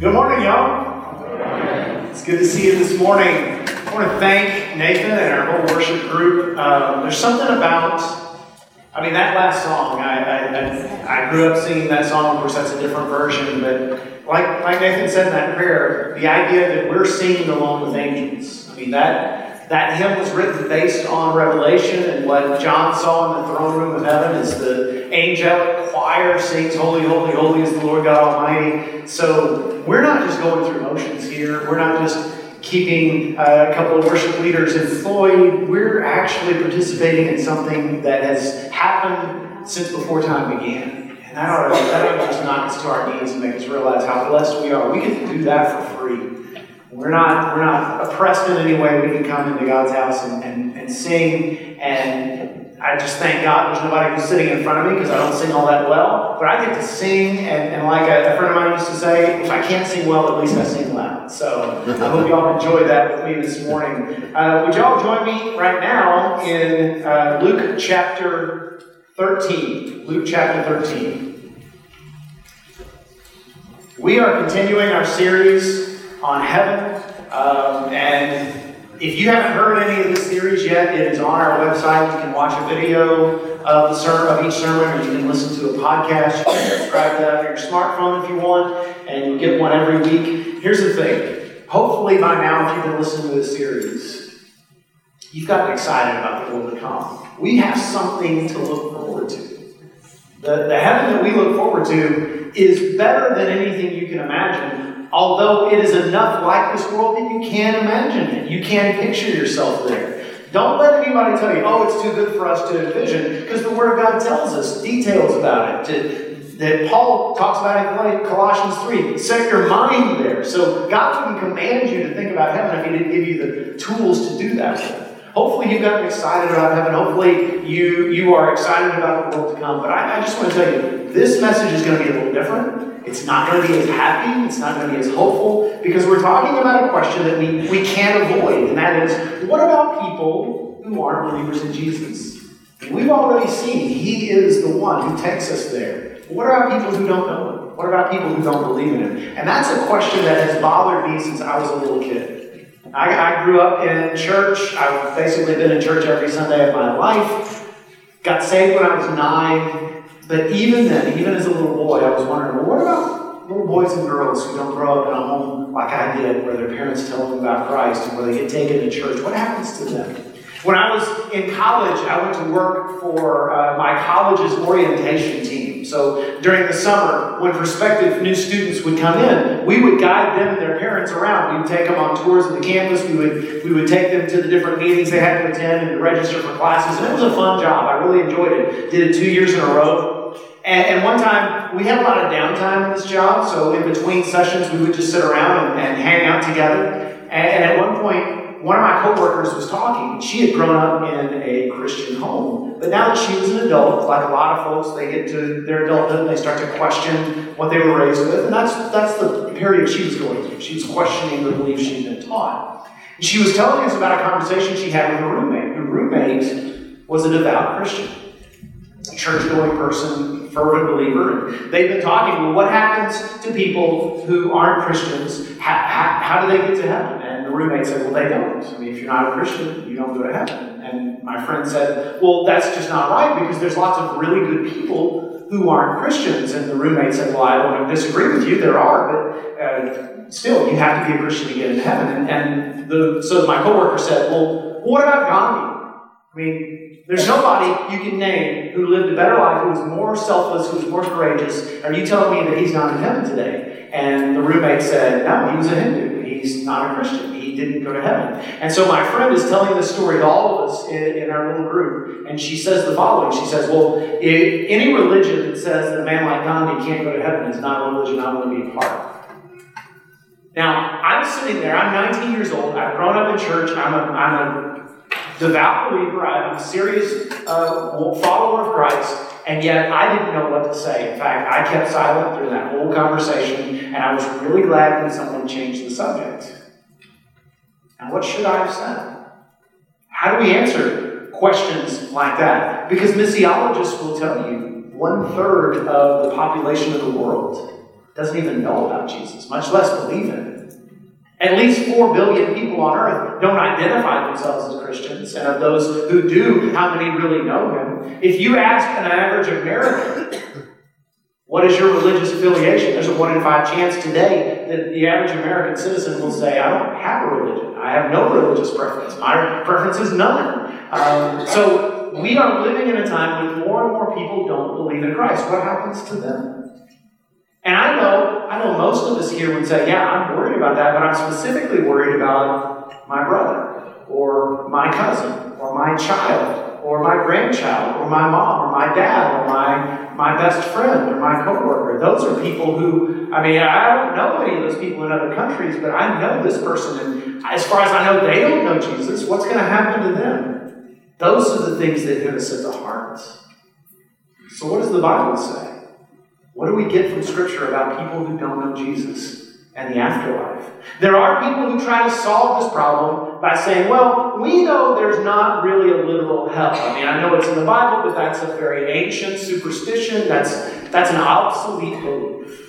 Good morning, y'all. It's good to see you this morning. I want to thank Nathan and our whole worship group. Um, there's something about, I mean, that last song, I, I, I, grew up singing that song. Of course, that's a different version, but like, like Nathan said in that prayer, the idea that we're singing along with angels. I mean, that that hymn was written based on Revelation, and what John saw in the throne room of heaven is the angelic choir sings, Holy, holy, holy is the Lord God Almighty. So we're not just going through motions here. We're not just keeping uh, a couple of worship leaders employed. We're actually participating in something that has happened since before time began. And that ought to just knock us to our knees and make us realize how blessed we are. We get to do that for free. We're not, we're not oppressed in any way. We can come into God's house and, and, and sing. And I just thank God there's nobody who's sitting in front of me because I don't sing all that well. But I get to sing. And, and like a, a, friend of mine used to say, if I can't sing well, at least I sing loud. So I hope y'all enjoy that with me this morning. Uh, would y'all join me right now in uh, Luke chapter 13? Luke chapter 13. We are continuing our series on heaven. Um, and if you haven't heard any of this series yet, it is on our website. You can watch a video of the ser- of each sermon, or you can listen to a podcast. You can subscribe to that on your smartphone if you want, and you get one every week. Here's the thing. Hopefully, by now, if you've been listening to this series, you've gotten excited about the world to come. We have something to look forward to. The, the heaven that we look forward to is better than anything you can imagine although it is enough like this world that you can't imagine it. You can picture yourself there. Don't let anybody tell you, oh, it's too good for us to envision, because the Word of God tells us details about it. To, that Paul talks about in Colossians 3. Set your mind there. So God wouldn't command you to think about heaven if He didn't give you the tools to do that Hopefully you've gotten excited about heaven. Hopefully you, you are excited about the world to come. But I, I just want to tell you, this message is going to be a little different. It's not going to be as happy, it's not going to be as hopeful, because we're talking about a question that we, we can't avoid, and that is what about people who aren't believers in Jesus? We've already seen He is the one who takes us there. But what about people who don't know Him? What about people who don't believe in Him? And that's a question that has bothered me since I was a little kid. I, I grew up in church. I've basically been in church every Sunday of my life. Got saved when I was nine. But even then, even as a little boy, I was wondering, well, what about little boys and girls who don't grow up in a home like I did, where their parents tell them about Christ and where they get taken to church? What happens to them? When I was in college, I went to work for uh, my college's orientation team. So during the summer, when prospective new students would come in, we would guide them and their parents around. We would take them on tours of the campus. We would, we would take them to the different meetings they had to attend and to register for classes. And it was a fun job. I really enjoyed it. Did it two years in a row. And, and one time, we had a lot of downtime in this job. So in between sessions, we would just sit around and, and hang out together. And, and at one point, one of my coworkers was talking. She had grown up in a Christian home, but now that she was an adult, like a lot of folks, they get to their adulthood and they start to question what they were raised with, and that's that's the period she was going through. She was questioning the beliefs she'd been taught. And she was telling us about a conversation she had with her roommate. Her roommate was a devout Christian, a church-going person, fervent believer, and they've been talking. Well, what happens to people who aren't Christians? How, how, how do they get to heaven? The roommate said, Well, they don't. I mean, if you're not a Christian, you don't go to heaven. And my friend said, Well, that's just not right because there's lots of really good people who aren't Christians. And the roommate said, Well, I don't disagree with you. There are, but uh, still, you have to be a Christian to get into heaven. And, and the, so my coworker said, Well, what about Gandhi? I mean, there's nobody you can name who lived a better life, who was more selfless, who was more courageous. Are you telling me that he's not in heaven today? And the roommate said, No, he was a Hindu. He's not a Christian He didn't go to heaven. And so my friend is telling this story to all of us in, in our little group, and she says the following. She says, Well, any religion that says that a man like Gandhi can't go to heaven is not a religion I want to be a part of. Now, I'm sitting there, I'm 19 years old, I've grown up in church, I'm a, I'm a devout believer, I'm a serious uh, follower of Christ, and yet I didn't know what to say. In fact, I kept silent through that whole conversation, and I was really glad when someone changed the subject. And what should I have said? How do we answer questions like that? Because missiologists will tell you one third of the population of the world doesn't even know about Jesus, much less believe in him. At least 4 billion people on earth don't identify themselves as Christians, and of those who do, how many really know him? If you ask an average American, what is your religious affiliation? There's a one in five chance today that the average American citizen will say, I don't have a religion. I have no religious preference. My preference is none. Um, so we are living in a time when more and more people don't believe in Christ. What happens to them? And I know, I know most of us here would say, yeah, I'm worried about that, but I'm specifically worried about my brother, or my cousin, or my child, or my grandchild, or my mom, or my dad, or my, my best friend, or my coworker. Those are people who, I mean, I don't know any of those people in other countries, but I know this person, and as far as I know, they don't know Jesus. What's going to happen to them? Those are the things that hit us at the heart. So, what does the Bible say? What do we get from Scripture about people who don't know Jesus and the afterlife? There are people who try to solve this problem by saying, well, we know there's not really a literal hell. I mean, I know it's in the Bible, but that's a very ancient superstition. That's, that's an obsolete belief.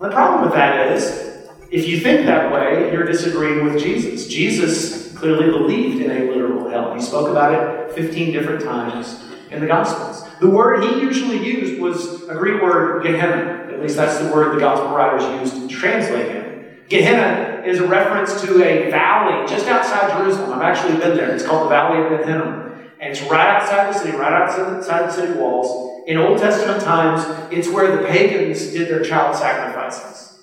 The problem with that is, if you think that way, you're disagreeing with Jesus. Jesus clearly believed in a literal hell. He spoke about it 15 different times in the Gospels. The word he usually used was a Greek word, Gehenna. At least that's the word the Gospel writers used to translate him. Gehenna is a reference to a valley just outside Jerusalem. I've actually been there. It's called the Valley of Hinnom. And it's right outside the city, right outside the city walls. In Old Testament times, it's where the pagans did their child sacrifices.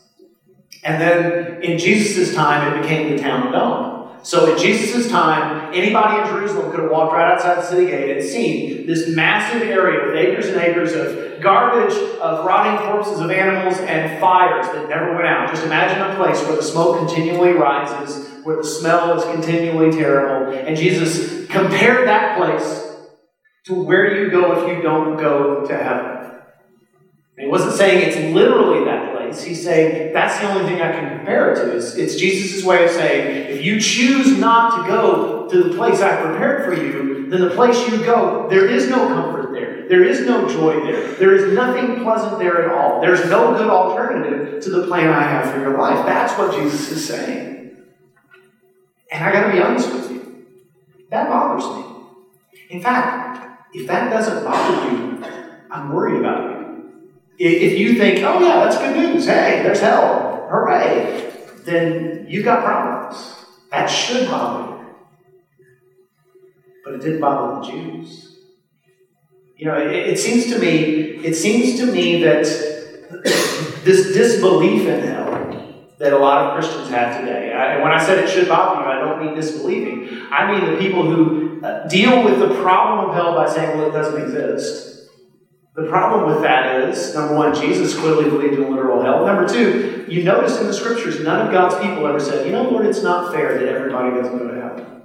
And then in Jesus' time, it became the town of Dome. So in Jesus' time, anybody in Jerusalem could have walked right outside the city gate and seen this massive area with acres and acres of garbage, of rotting corpses of animals, and fires that never went out. Just imagine a place where the smoke continually rises, where the smell is continually terrible. And Jesus compared that place to where you go if you don't go to heaven. And he wasn't saying it's literally that He's saying that's the only thing I can compare it to. It's, it's Jesus' way of saying, if you choose not to go to the place I prepared for you, then the place you go, there is no comfort there. There is no joy there. There is nothing pleasant there at all. There's no good alternative to the plan I have for your life. That's what Jesus is saying. And I got to be honest with you, that bothers me. In fact, if that doesn't bother you, I'm worried about you. If you think, oh yeah, that's good news, hey, there's hell, hooray, then you've got problems. That should bother you. But it didn't bother the Jews. You know, it, it seems to me, it seems to me that this disbelief in hell that a lot of Christians have today. I, when I said it should bother you, I don't mean disbelieving. I mean the people who uh, deal with the problem of hell by saying, well, it doesn't exist. The problem with that is, number one, Jesus clearly believed in literal hell. Number two, you notice in the scriptures, none of God's people ever said, you know, Lord, it's not fair that everybody doesn't go to hell.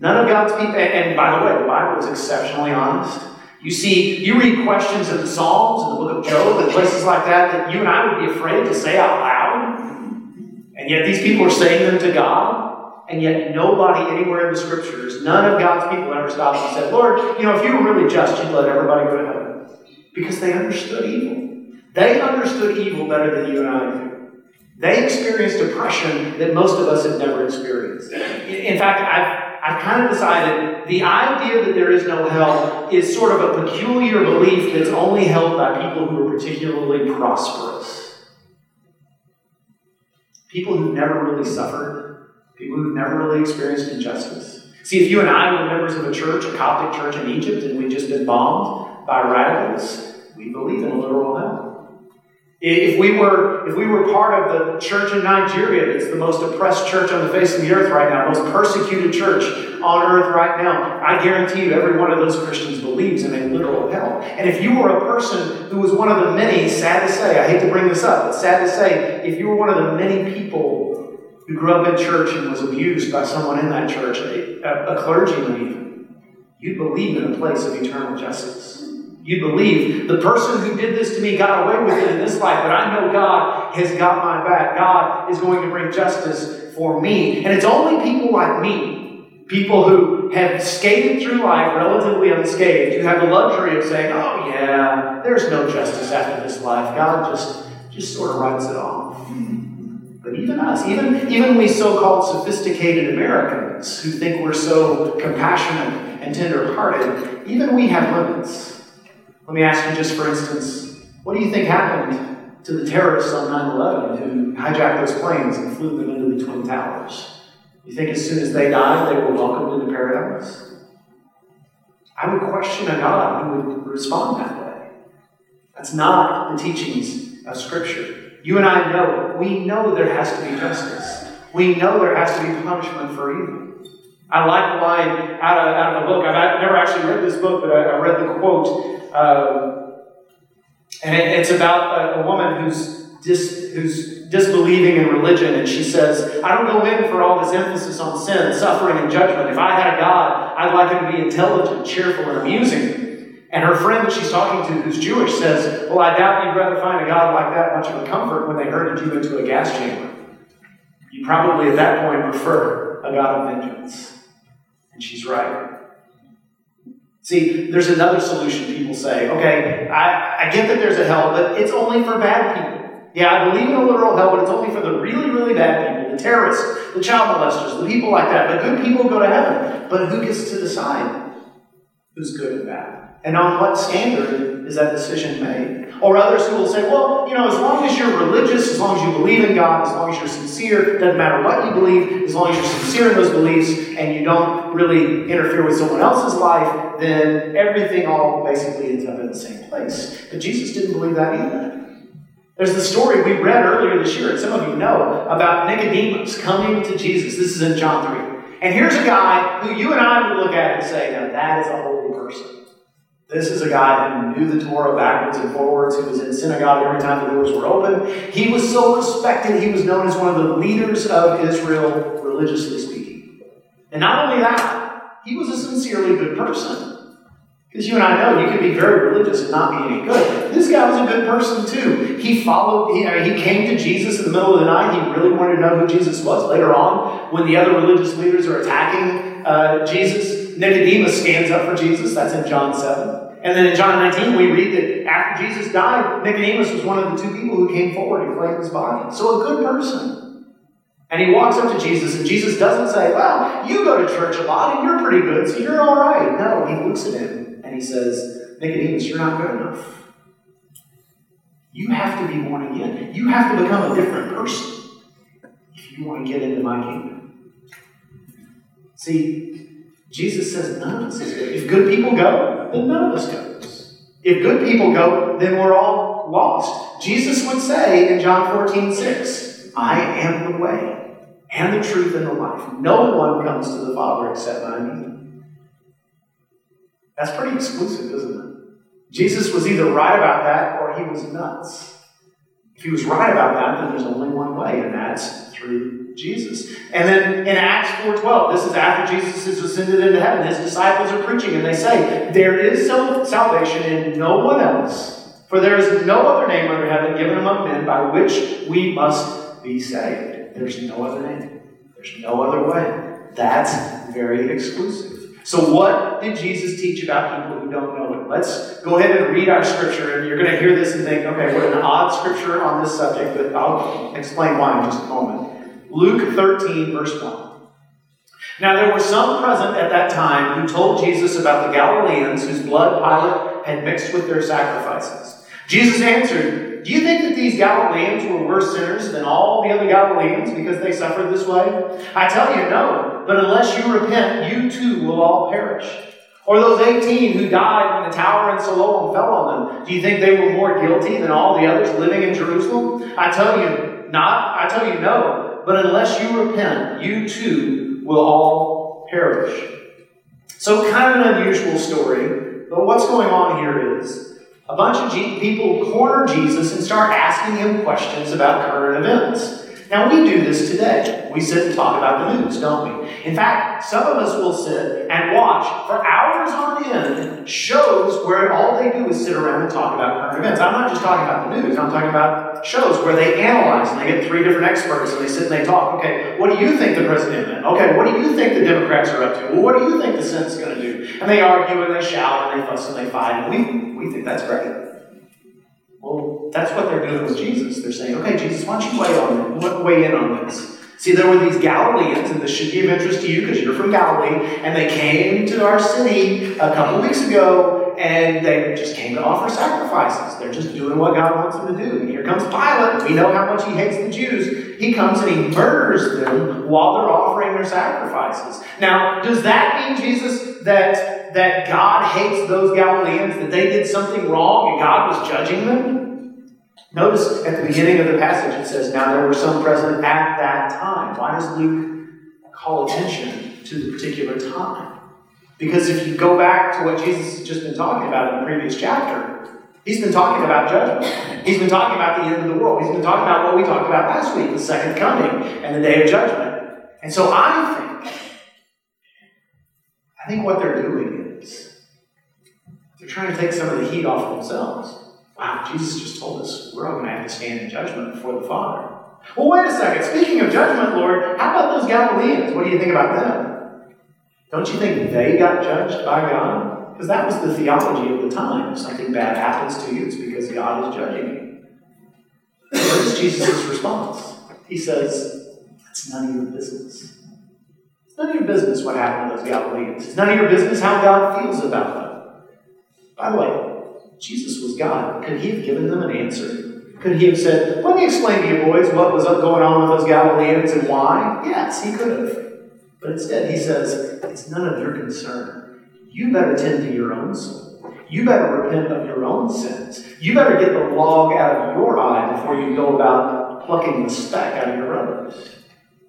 None of God's people, and by the way, the Bible is exceptionally honest. You see, you read questions in the Psalms and the book of Job and places like that that you and I would be afraid to say out loud. And yet these people are saying them to God. And yet nobody anywhere in the scriptures, none of God's people ever stopped and said, Lord, you know, if you were really just, you'd let everybody go to heaven because they understood evil. They understood evil better than you and I do. They experienced oppression that most of us have never experienced. In fact, I've, I've kind of decided the idea that there is no hell is sort of a peculiar belief that's only held by people who are particularly prosperous. People who've never really suffered, people who've never really experienced injustice. See, if you and I were members of a church, a Coptic church in Egypt, and we'd just been bombed, by radicals, we believe in a literal hell. If we were, if we were part of the church in Nigeria, that's the most oppressed church on the face of the earth right now, most persecuted church on earth right now, I guarantee you every one of those Christians believes in a literal hell. And if you were a person who was one of the many, sad to say, I hate to bring this up, but sad to say, if you were one of the many people who grew up in church and was abused by someone in that church, a, a clergyman even, you believe in a place of eternal justice you believe. The person who did this to me got away with it in this life, but I know God has got my back. God is going to bring justice for me. And it's only people like me, people who have skated through life relatively unscathed, who have the luxury of saying, oh, yeah, there's no justice after this life. God just, just sort of writes it off. But even us, even, even we so called sophisticated Americans who think we're so compassionate and tender hearted, even we have limits. Let me ask you, just for instance, what do you think happened to the terrorists on 9 11 who hijacked those planes and flew them into the Twin Towers? You think as soon as they died, they were welcomed into paradise? I would question a God who would respond that way. That's not the teachings of Scripture. You and I know, we know there has to be justice. We know there has to be punishment for evil. I like the line out of, out of the book. I've never actually read this book, but I, I read the quote. Uh, and it, it's about a, a woman who's, dis, who's disbelieving in religion, and she says, I don't go in for all this emphasis on sin, suffering, and judgment. If I had a God, I'd like him to be intelligent, cheerful, and amusing. And her friend that she's talking to, who's Jewish, says, Well, I doubt you'd rather find a God like that much of a comfort when they herded you into a gas chamber. You probably at that point prefer a God of vengeance. And she's right. See, there's another solution people say, okay, I, I get that there's a hell, but it's only for bad people. Yeah, I believe in a literal hell, but it's only for the really, really bad people, the terrorists, the child molesters, the people like that. But good people go to heaven. But who gets to decide who's good and bad? And on what standard is that decision made? Or others who will say, well, you know, as long as you're religious, as long as you believe in God, as long as you're sincere, doesn't matter what you believe, as long as you're sincere in those beliefs and you don't really interfere with someone else's life, then everything all basically ends up in the same place. But Jesus didn't believe that either. There's the story we read earlier this year, and some of you know, about Nicodemus coming to Jesus. This is in John 3. And here's a guy who you and I would look at and say, now that is a holy person. This is a guy who knew the Torah backwards and forwards, who was in synagogue every time the doors were open. He was so respected, he was known as one of the leaders of Israel, religiously speaking. And not only that, he was a sincerely good person. Because you and I know you can be very religious and not be any good. This guy was a good person too. He followed, he, he came to Jesus in the middle of the night. He really wanted to know who Jesus was. Later on, when the other religious leaders are attacking uh, Jesus, Nicodemus stands up for Jesus. That's in John 7. And then in John 19, we read that after Jesus died, Nicodemus was one of the two people who came forward and claimed his body. So a good person. And he walks up to Jesus, and Jesus doesn't say, Well, you go to church a lot and you're pretty good, so you're all right. No, he looks at him and he says, Nicodemus, you're not good enough. You have to be born again. You have to become a different person if you want to get into my kingdom. See, Jesus says none of us is good. If good people go, then none of us goes. If good people go, then we're all lost. Jesus would say in John 14, 6, I am the way and the truth and the life. No one comes to the Father except by me. That's pretty exclusive, isn't it? Jesus was either right about that or he was nuts. He was right about that, then there's only one way, and that's through Jesus. And then in Acts 4.12, this is after Jesus is ascended into heaven. His disciples are preaching, and they say, There is salvation in no one else, for there is no other name under heaven given among men by which we must be saved. There's no other name. There's no other way. That's very exclusive. So, what did Jesus teach about people who don't know Him? Let's go ahead and read our scripture, and you're going to hear this and think, okay, what an odd scripture on this subject, but I'll explain why in just a moment. Luke 13, verse 1. Now there were some present at that time who told Jesus about the Galileans whose blood Pilate had mixed with their sacrifices. Jesus answered, Do you think that these Galileans were worse sinners than all the other Galileans because they suffered this way? I tell you, no. But unless you repent, you too will all perish. Or those 18 who died when the tower in Siloam fell on them, do you think they were more guilty than all the others living in Jerusalem? I tell you, not. I tell you, no but unless you repent, you too will all perish. So, kind of an unusual story, but what's going on here is a bunch of people corner Jesus and start asking him questions about current events. Now, we do this today. We sit and talk about the news, don't we? In fact, some of us will sit and watch for hours on end shows where all they do is sit around and talk about current events. I'm not just talking about the news, I'm talking about shows where they analyze and they get three different experts and they sit and they talk. Okay, what do you think the president meant? Okay, what do you think the Democrats are up to? Well, what do you think the Senate's going to do? And they argue and they shout and they fuss and they fight, and we, we think that's great. Well, that's what they're doing with Jesus. They're saying, okay, Jesus, why don't you weigh, on, weigh in on this? See, there were these Galileans, and this should be of interest to you because you're from Galilee, and they came to our city a couple weeks ago, and they just came to offer sacrifices. They're just doing what God wants them to do. And here comes Pilate. We know how much he hates the Jews. He comes and he murders them while they're offering their sacrifices. Now, does that mean, Jesus, that, that God hates those Galileans, that they did something wrong and God was judging them? Notice at the beginning of the passage it says, Now there were some present at that time. Why does Luke call attention to the particular time? Because if you go back to what Jesus has just been talking about in the previous chapter, he's been talking about judgment. He's been talking about the end of the world. He's been talking about what we talked about last week, the second coming and the day of judgment. And so I think, I think what they're doing is they're trying to take some of the heat off themselves. Wow, Jesus just told us we're all going to have to stand in judgment before the Father. Well, wait a second. Speaking of judgment, Lord, how about those Galileans? What do you think about them? Don't you think they got judged by God? Because that was the theology of the time. If something bad happens to you, it's because God is judging you. What is Jesus' response? He says, It's none of your business. It's none of your business what happened to those Galileans. It's none of your business how God feels about them. By the way, Jesus was God. Could he have given them an answer? Could he have said, Let me explain to you, boys, what was going on with those Galileans and why? Yes, he could have. But instead, he says, It's none of your concern. You better tend to your own soul. You better repent of your own sins. You better get the log out of your eye before you go about plucking the speck out of your brother's.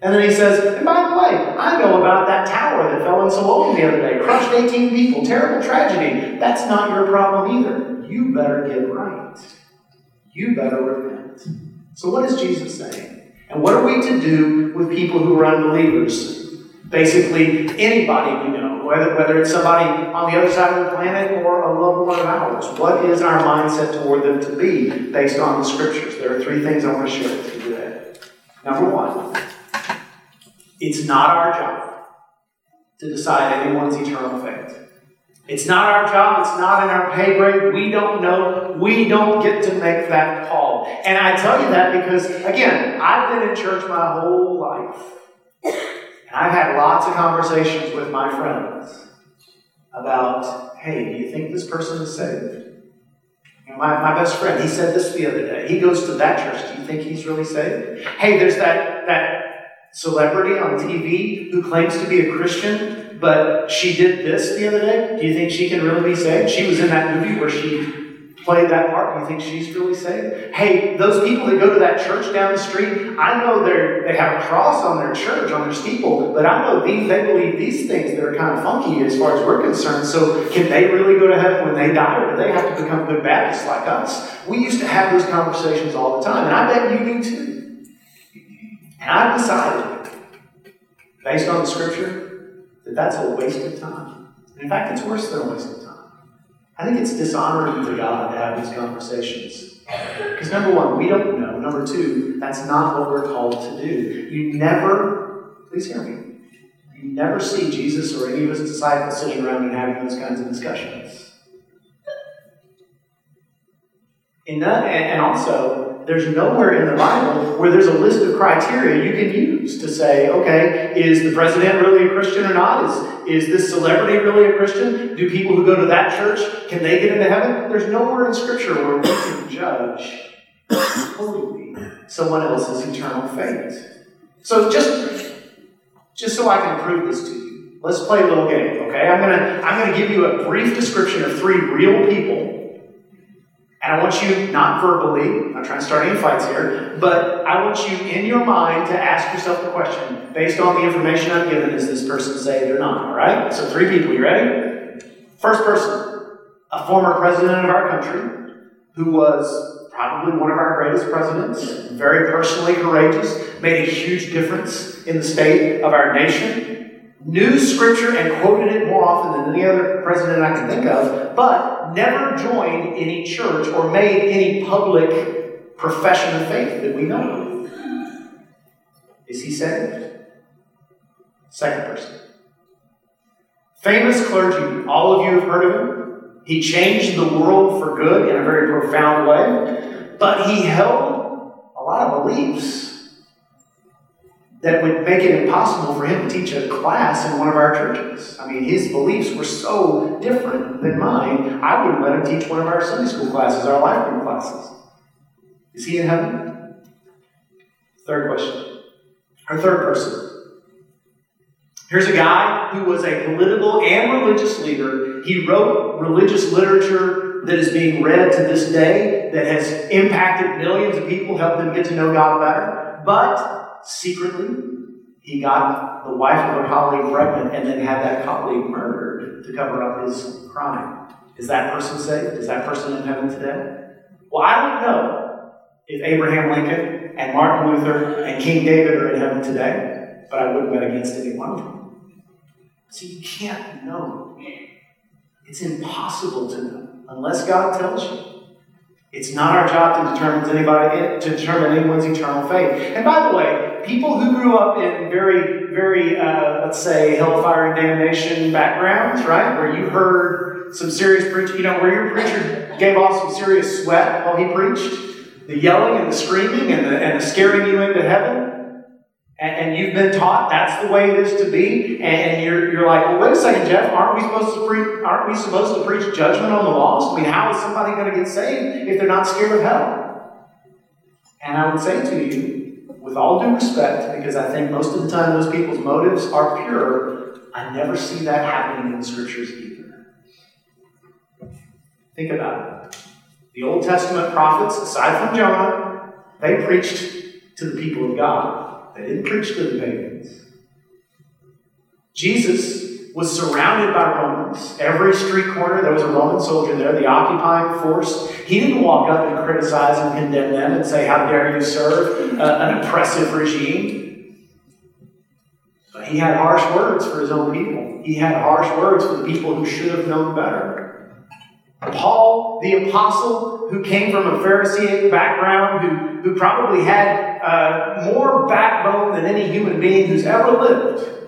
And then he says, and by the way, I know about that tower that fell in Siloam the other day, crushed 18 people, terrible tragedy. That's not your problem either you better get right. You better repent. So, what is Jesus saying? And what are we to do with people who are unbelievers? Basically, anybody we know, whether, whether it's somebody on the other side of the planet or a loved one of ours. What is our mindset toward them to be based on the scriptures? There are three things I want to share with you today. Number one, it's not our job to decide anyone's eternal fate. It's not our job. It's not in our pay grade. We don't know. We don't get to make that call. And I tell you that because, again, I've been in church my whole life. And I've had lots of conversations with my friends about, hey, do you think this person is saved? My, my best friend, he said this the other day. He goes to that church. Do you think he's really saved? Hey, there's that, that celebrity on TV who claims to be a Christian but she did this the other day. Do you think she can really be saved? She was in that movie where she played that part. Do you think she's really saved? Hey, those people that go to that church down the street, I know they they have a cross on their church, on their steeple, but I know these, they believe these things that are kind of funky as far as we're concerned. So can they really go to heaven when they die, or do they have to become good Baptists like us? We used to have those conversations all the time, and I bet you do too. And I've decided, based on the scripture, that that's a waste of time. In fact, it's worse than a waste of time. I think it's dishonoring to God to have these conversations. Because number one, we don't know. Number two, that's not what we're called to do. You never, please hear me, you never see Jesus or any of his disciples sitting around and having those kinds of discussions. In that, uh, and also, there's nowhere in the Bible where there's a list of criteria you can use to say, okay, is the president really a Christian or not? Is, is this celebrity really a Christian? Do people who go to that church, can they get into heaven? There's nowhere in Scripture where we can judge totally someone else's eternal fate. So just, just so I can prove this to you, let's play a little game, okay? I'm gonna, I'm gonna give you a brief description of three real people and I want you, not verbally, I'm not trying to start any fights here, but I want you in your mind to ask yourself the question, based on the information I've given, is this person saved or not? All right? So, three people, you ready? First person, a former president of our country who was probably one of our greatest presidents, very personally courageous, made a huge difference in the state of our nation, knew Scripture and quoted it more often than any other president I can think of, but never joined any church or made any public profession of faith that we know of. Is he saved? Second person. Famous clergy. All of you have heard of him. He changed the world for good in a very profound way. but he held a lot of beliefs that would make it impossible for him to teach a class in one of our churches. I mean, his beliefs were so different than mine, I wouldn't let him teach one of our Sunday school classes, our life group classes. Is he in heaven? Third question. Our third person. Here's a guy who was a political and religious leader. He wrote religious literature that is being read to this day, that has impacted millions of people, helped them get to know God better. But secretly, he got the wife of a colleague pregnant and then had that colleague murdered to cover up his crime. Is that person saved? Is that person in heaven today? Well, I don't know if Abraham Lincoln and Martin Luther and King David are in heaven today, but I wouldn't bet against any one of them. So you can't know. It's impossible to know unless God tells you. It's not our job to determine anybody to determine anyone's eternal fate. And by the way, people who grew up in very, very, uh, let's say, hellfire and damnation backgrounds, right, where you heard some serious preaching, you know, where your preacher gave off some serious sweat while he preached, the yelling and the screaming and the, and the scaring you into heaven. And, you've been taught that's the way it is to be, and you're, you're like, well, wait a second, Jeff, aren't we supposed to preach? Aren't we supposed to preach judgment on the lost? I mean, how is somebody going to get saved if they're not scared of hell? And I would say to you, with all due respect, because I think most of the time those people's motives are pure, I never see that happening in the scriptures either. Think about it. The Old Testament prophets, aside from Jonah, they preached to the people of God. They didn't preach to the pagans. Jesus was surrounded by Romans. Every street corner, there was a Roman soldier there, the occupying force. He didn't walk up and criticize and condemn them and say, How dare you serve uh, an oppressive regime? But he had harsh words for his own people. He had harsh words for the people who should have known better. Paul, the apostle, who came from a Pharisaic background, who, who probably had uh, more backbone than any human being who's ever lived.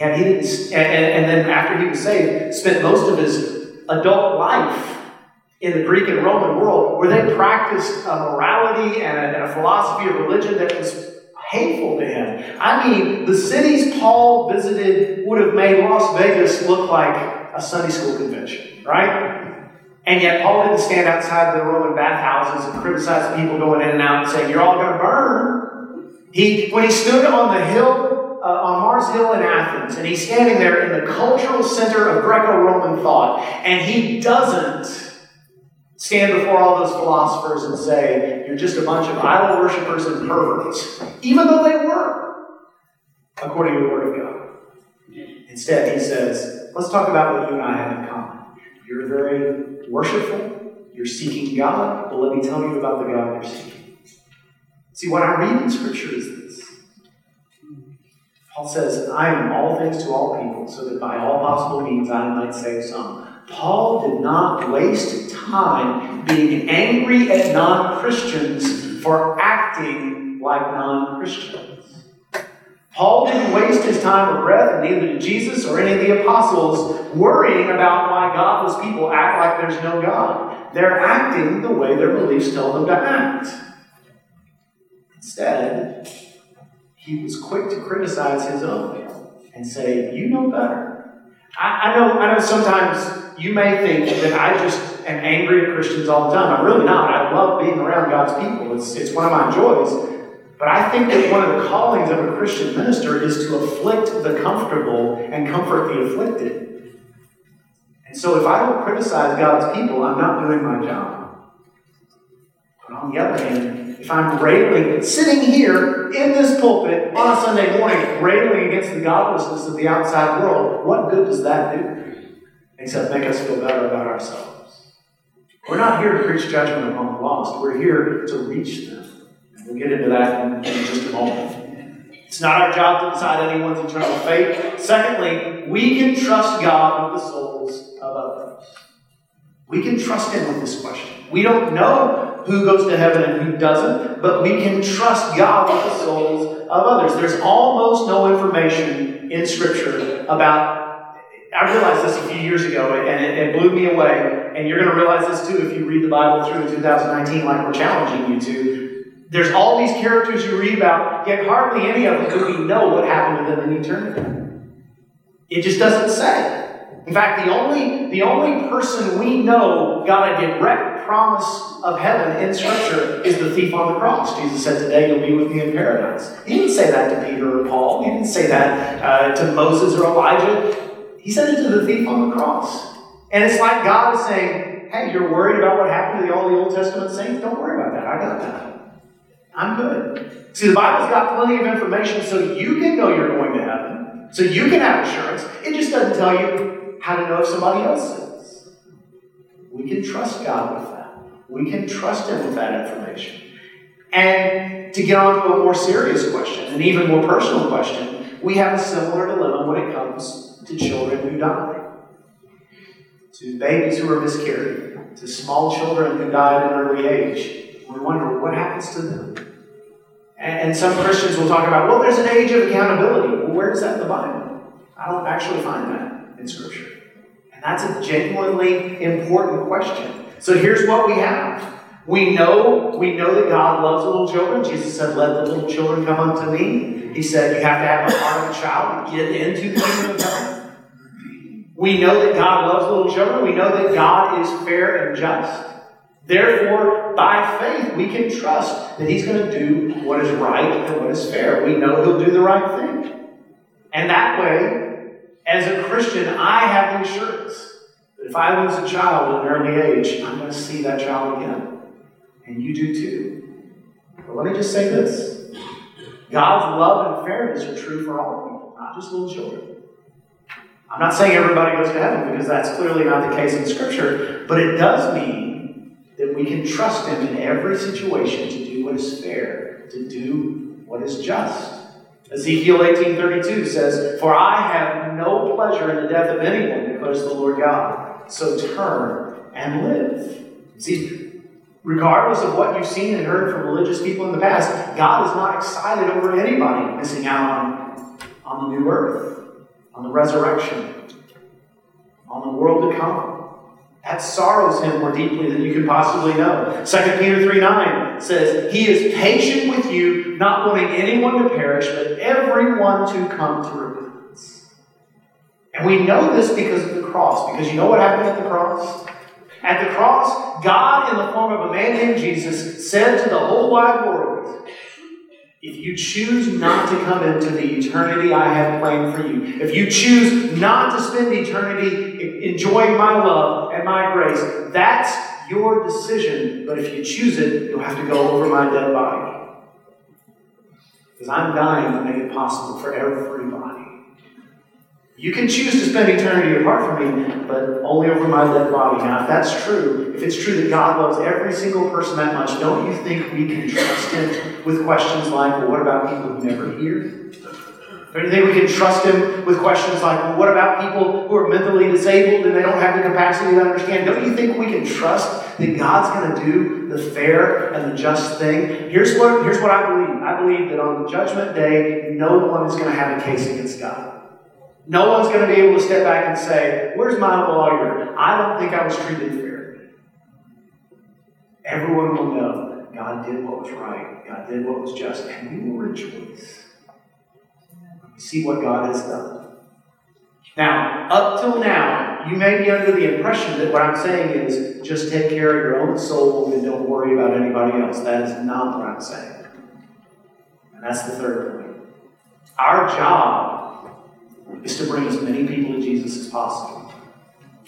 And yet he didn't, and, and then after he was saved, spent most of his adult life in the Greek and Roman world where they practiced a morality and a, and a philosophy of religion that was hateful to him. I mean, the cities Paul visited would have made Las Vegas look like a Sunday school convention, right? And yet Paul didn't stand outside the Roman bathhouses and criticize people going in and out and saying, You're all going to burn. He, when he stood on the hill, uh, on Mars Hill in Athens, and he's standing there in the cultural center of Greco Roman thought, and he doesn't stand before all those philosophers and say, You're just a bunch of idol worshippers and perverts, even though they were, according to the Word of God. Instead, he says, let's talk about what you and I have in common. You're very worshipful, you're seeking God. Well, let me tell you about the God you're seeking. See, what I read in Scripture is Paul says, I am all things to all people, so that by all possible means I might save some. Paul did not waste time being angry at non Christians for acting like non Christians. Paul didn't waste his time or breath, neither did Jesus or any of the apostles, worrying about why godless people act like there's no God. They're acting the way their beliefs tell them to act. Instead, he was quick to criticize his own and say, You know better. I, I, know, I know sometimes you may think that I just am angry at Christians all the time. I'm really not. I love being around God's people, it's, it's one of my joys. But I think that one of the callings of a Christian minister is to afflict the comfortable and comfort the afflicted. And so if I don't criticize God's people, I'm not doing my job. But on the other hand, if I'm railing, sitting here in this pulpit on a Sunday morning, railing against the godlessness of the outside world, what good does that do? Except make us feel better about ourselves. We're not here to preach judgment upon the lost. We're here to reach them. We'll get into that in, in just a moment. It's not our job to decide anyone's eternal fate. Secondly, we can trust God with the souls of others. We can trust Him with this question. We don't know who goes to heaven and who doesn't, but we can trust God with the souls of others. There's almost no information in Scripture about I realized this a few years ago, and it, it blew me away. And you're going to realize this too if you read the Bible through in 2019, like we're challenging you to. There's all these characters you read about, yet hardly any of them do we know what happened to them in eternity. It just doesn't say. In fact, the only, the only person we know got a direct promise of heaven in Scripture is the thief on the cross. Jesus said, Today you'll be with me in paradise. He didn't say that to Peter or Paul. He didn't say that uh, to Moses or Elijah. He said it to the thief on the cross. And it's like God is saying, Hey, you're worried about what happened to all the Old Testament saints? Don't worry about that. I got that. I'm good. See, the Bible's got plenty of information so you can know you're going to heaven, so you can have assurance. It just doesn't tell you how to know if somebody else is. We can trust God with that. We can trust Him with that information. And to get on to a more serious question, an even more personal question, we have a similar dilemma when it comes to children who die, to babies who are miscarried, to small children who die at an early age. We wonder what happens to them. And some Christians will talk about, well, there's an age of accountability. Well, where is that in the Bible? I don't actually find that in Scripture. And that's a genuinely important question. So here's what we have. We know, we know that God loves little children. Jesus said, Let the little children come unto me. He said, You have to have the heart of a child to get into the kingdom of heaven. We know that God loves little children. We know that God is fair and just. Therefore, by faith, we can trust that He's going to do what is right and what is fair. We know He'll do the right thing. And that way, as a Christian, I have the if I lose a child at an early age, I'm going to see that child again. And you do too. But let me just say this God's love and fairness are true for all people, not just little children. I'm not saying everybody goes to heaven because that's clearly not the case in Scripture, but it does mean that we can trust Him in every situation to do what is fair, to do what is just. Ezekiel 18:32 says, "For I have no pleasure in the death of anyone," declares the Lord God. So turn and live. See, regardless of what you've seen and heard from religious people in the past, God is not excited over anybody missing out on, on the new earth, on the resurrection, on the world to come. That sorrows him more deeply than you could possibly know. 2 Peter 3 9 says, He is patient with you, not wanting anyone to perish, but everyone to come to repentance. And we know this because cross, because you know what happened at the cross? At the cross, God, in the form of a man named Jesus, said to the whole wide world, if you choose not to come into the eternity I have planned for you, if you choose not to spend eternity enjoying my love and my grace, that's your decision. But if you choose it, you'll have to go over my dead body. Because I'm dying to make it possible for everybody. You can choose to spend eternity apart from me, but only over my dead body. Now, if that's true, if it's true that God loves every single person that much, don't you think we can trust Him with questions like, well, what about people who never hear? Don't you think we can trust Him with questions like, well, what about people who are mentally disabled and they don't have the capacity to understand? Don't you think we can trust that God's going to do the fair and the just thing? Here's what, here's what I believe I believe that on judgment day, no one is going to have a case against God. No one's going to be able to step back and say, Where's my lawyer? I don't think I was treated fairly. Everyone will know God did what was right, God did what was just, and we will rejoice. See what God has done. Now, up till now, you may be under the impression that what I'm saying is just take care of your own soul and don't worry about anybody else. That is not what I'm saying. And that's the third point. Our job is to bring as many people to Jesus as possible.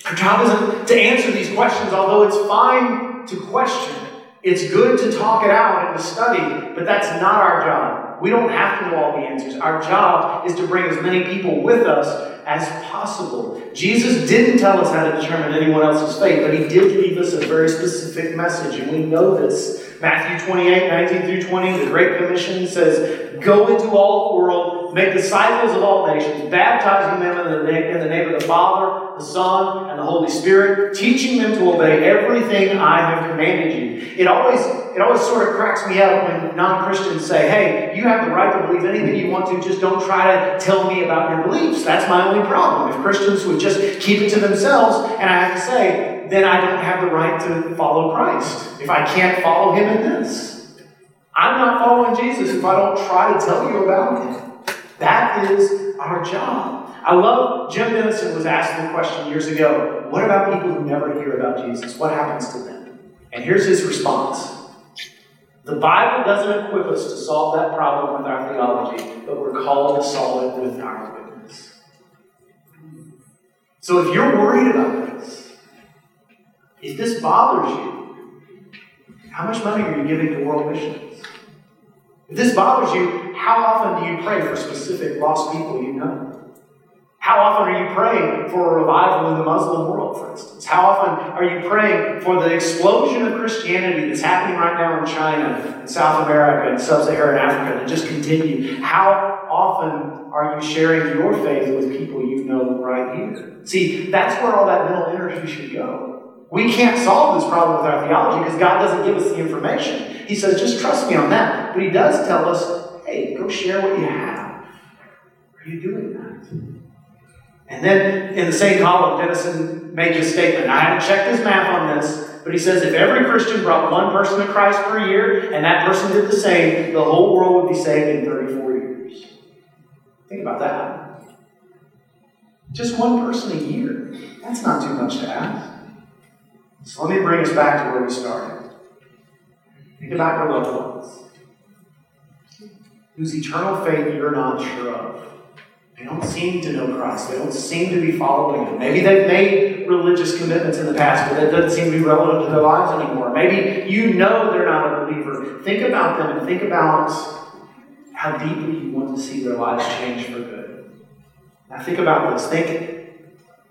Our job isn't to answer these questions, although it's fine to question. It's good to talk it out and to study, but that's not our job. We don't have to know all the answers. Our job is to bring as many people with us as possible. Jesus didn't tell us how to determine anyone else's fate, but he did leave us a very specific message, and we know this. Matthew 28, 19 through 20, the Great Commission says, Go into all the world, make disciples of all nations, baptizing them in the, name, in the name of the Father, the Son, and the Holy Spirit, teaching them to obey everything I have commanded you. It always, it always sort of cracks me up when non-Christians say, hey, you have the right to believe anything you want to, just don't try to tell me about your beliefs. That's my only problem. If Christians would just keep it to themselves, and I have to say, then I don't have the right to follow Christ. If I can't follow him in this. I'm not following Jesus if I don't try to tell you about him. That is our job. I love Jim Denison was asked the question years ago what about people who never hear about Jesus? What happens to them? And here's his response The Bible doesn't equip us to solve that problem with our theology, but we're called to solve it with our witness. So if you're worried about this, if this bothers you, how much money are you giving to world missions? If this bothers you, how often do you pray for specific lost people you know? How often are you praying for a revival in the Muslim world, for instance? How often are you praying for the explosion of Christianity that's happening right now in China, in South America, and Sub Saharan Africa to just continue? How often are you sharing your faith with people you know right here? See, that's where all that mental energy should go. We can't solve this problem with our theology because God doesn't give us the information. He says, just trust me on that. But He does tell us, hey, go share what you have. Are you doing that? And then in the same column, Denison made this statement. I haven't checked his math on this, but he says if every Christian brought one person to Christ per year and that person did the same, the whole world would be saved in 34 years. Think about that. Just one person a year. That's not too much to ask. So let me bring us back to where we started. Think about your loved ones whose eternal faith you're not sure of. They don't seem to know Christ. They don't seem to be following Him. Maybe they've made religious commitments in the past, but that doesn't seem to be relevant to their lives anymore. Maybe you know they're not a believer. Think about them and think about how deeply you want to see their lives change for good. Now, think about this. Think,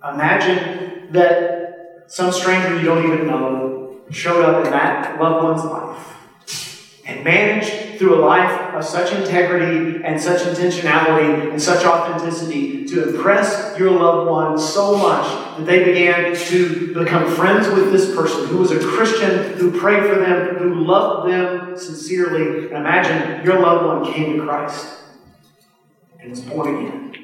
imagine that some stranger you don't even know showed up in that loved one's life and managed through a life of such integrity and such intentionality and such authenticity to impress your loved one so much that they began to become friends with this person who was a Christian, who prayed for them, who loved them sincerely. And imagine your loved one came to Christ and was born again.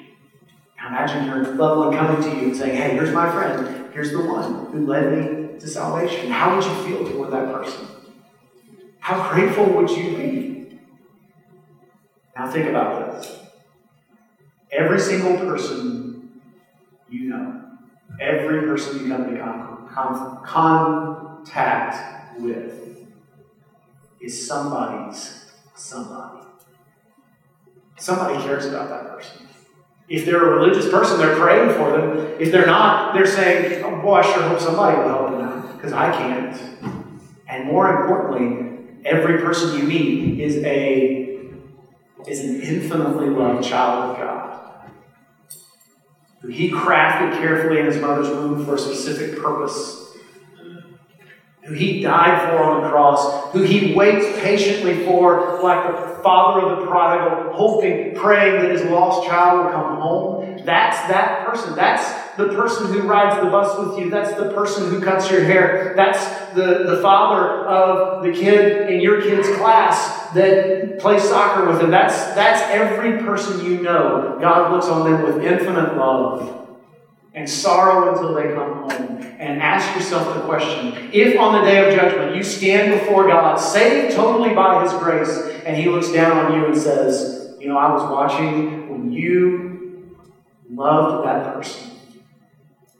Imagine your loved one coming to you and saying, Hey, here's my friend. Here's the one who led me to salvation. How would you feel toward that person? How grateful would you be? Now think about this. Every single person you know, every person you come into con- con- contact with is somebody's somebody. Somebody cares about that person. If they're a religious person, they're praying for them. If they're not, they're saying, oh boy, I sure hope somebody will help them out, because I can't. And more importantly, every person you meet is a is an infinitely loved child of God. Who he crafted carefully in his mother's womb for a specific purpose. Who he died for on the cross. Who he waits patiently for, like the father of the prodigal, hoping, praying that his lost child will come home. That's that person. That's the person who rides the bus with you. That's the person who cuts your hair. That's the, the father of the kid in your kid's class that plays soccer with him. That's, that's every person you know. God looks on them with infinite love and sorrow until they come home. And ask yourself the question if on the day of judgment you stand before God, saved totally by His grace, and He looks down on you and says, You know, I was watching when you loved that person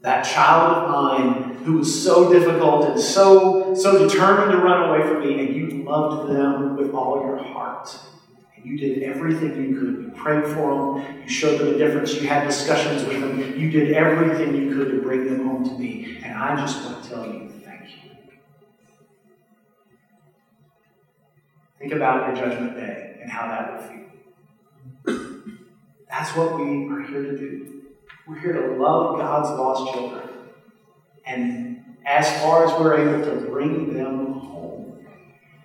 that child of mine who was so difficult and so, so determined to run away from me, and you loved them with all your heart. And you did everything you could. You prayed for them, you showed them a difference, you had discussions with them, you did everything you could to bring them home to me. And I just want to tell you thank you. Think about your judgment day and how that will feel. That's what we are here to do. We're here to love God's lost children. And as far as we're able to bring them home.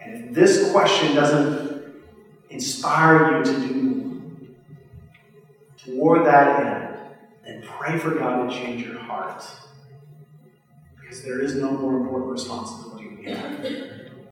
And if this question doesn't inspire you to do more, toward that end, then pray for God to change your heart. Because there is no more important responsibility we have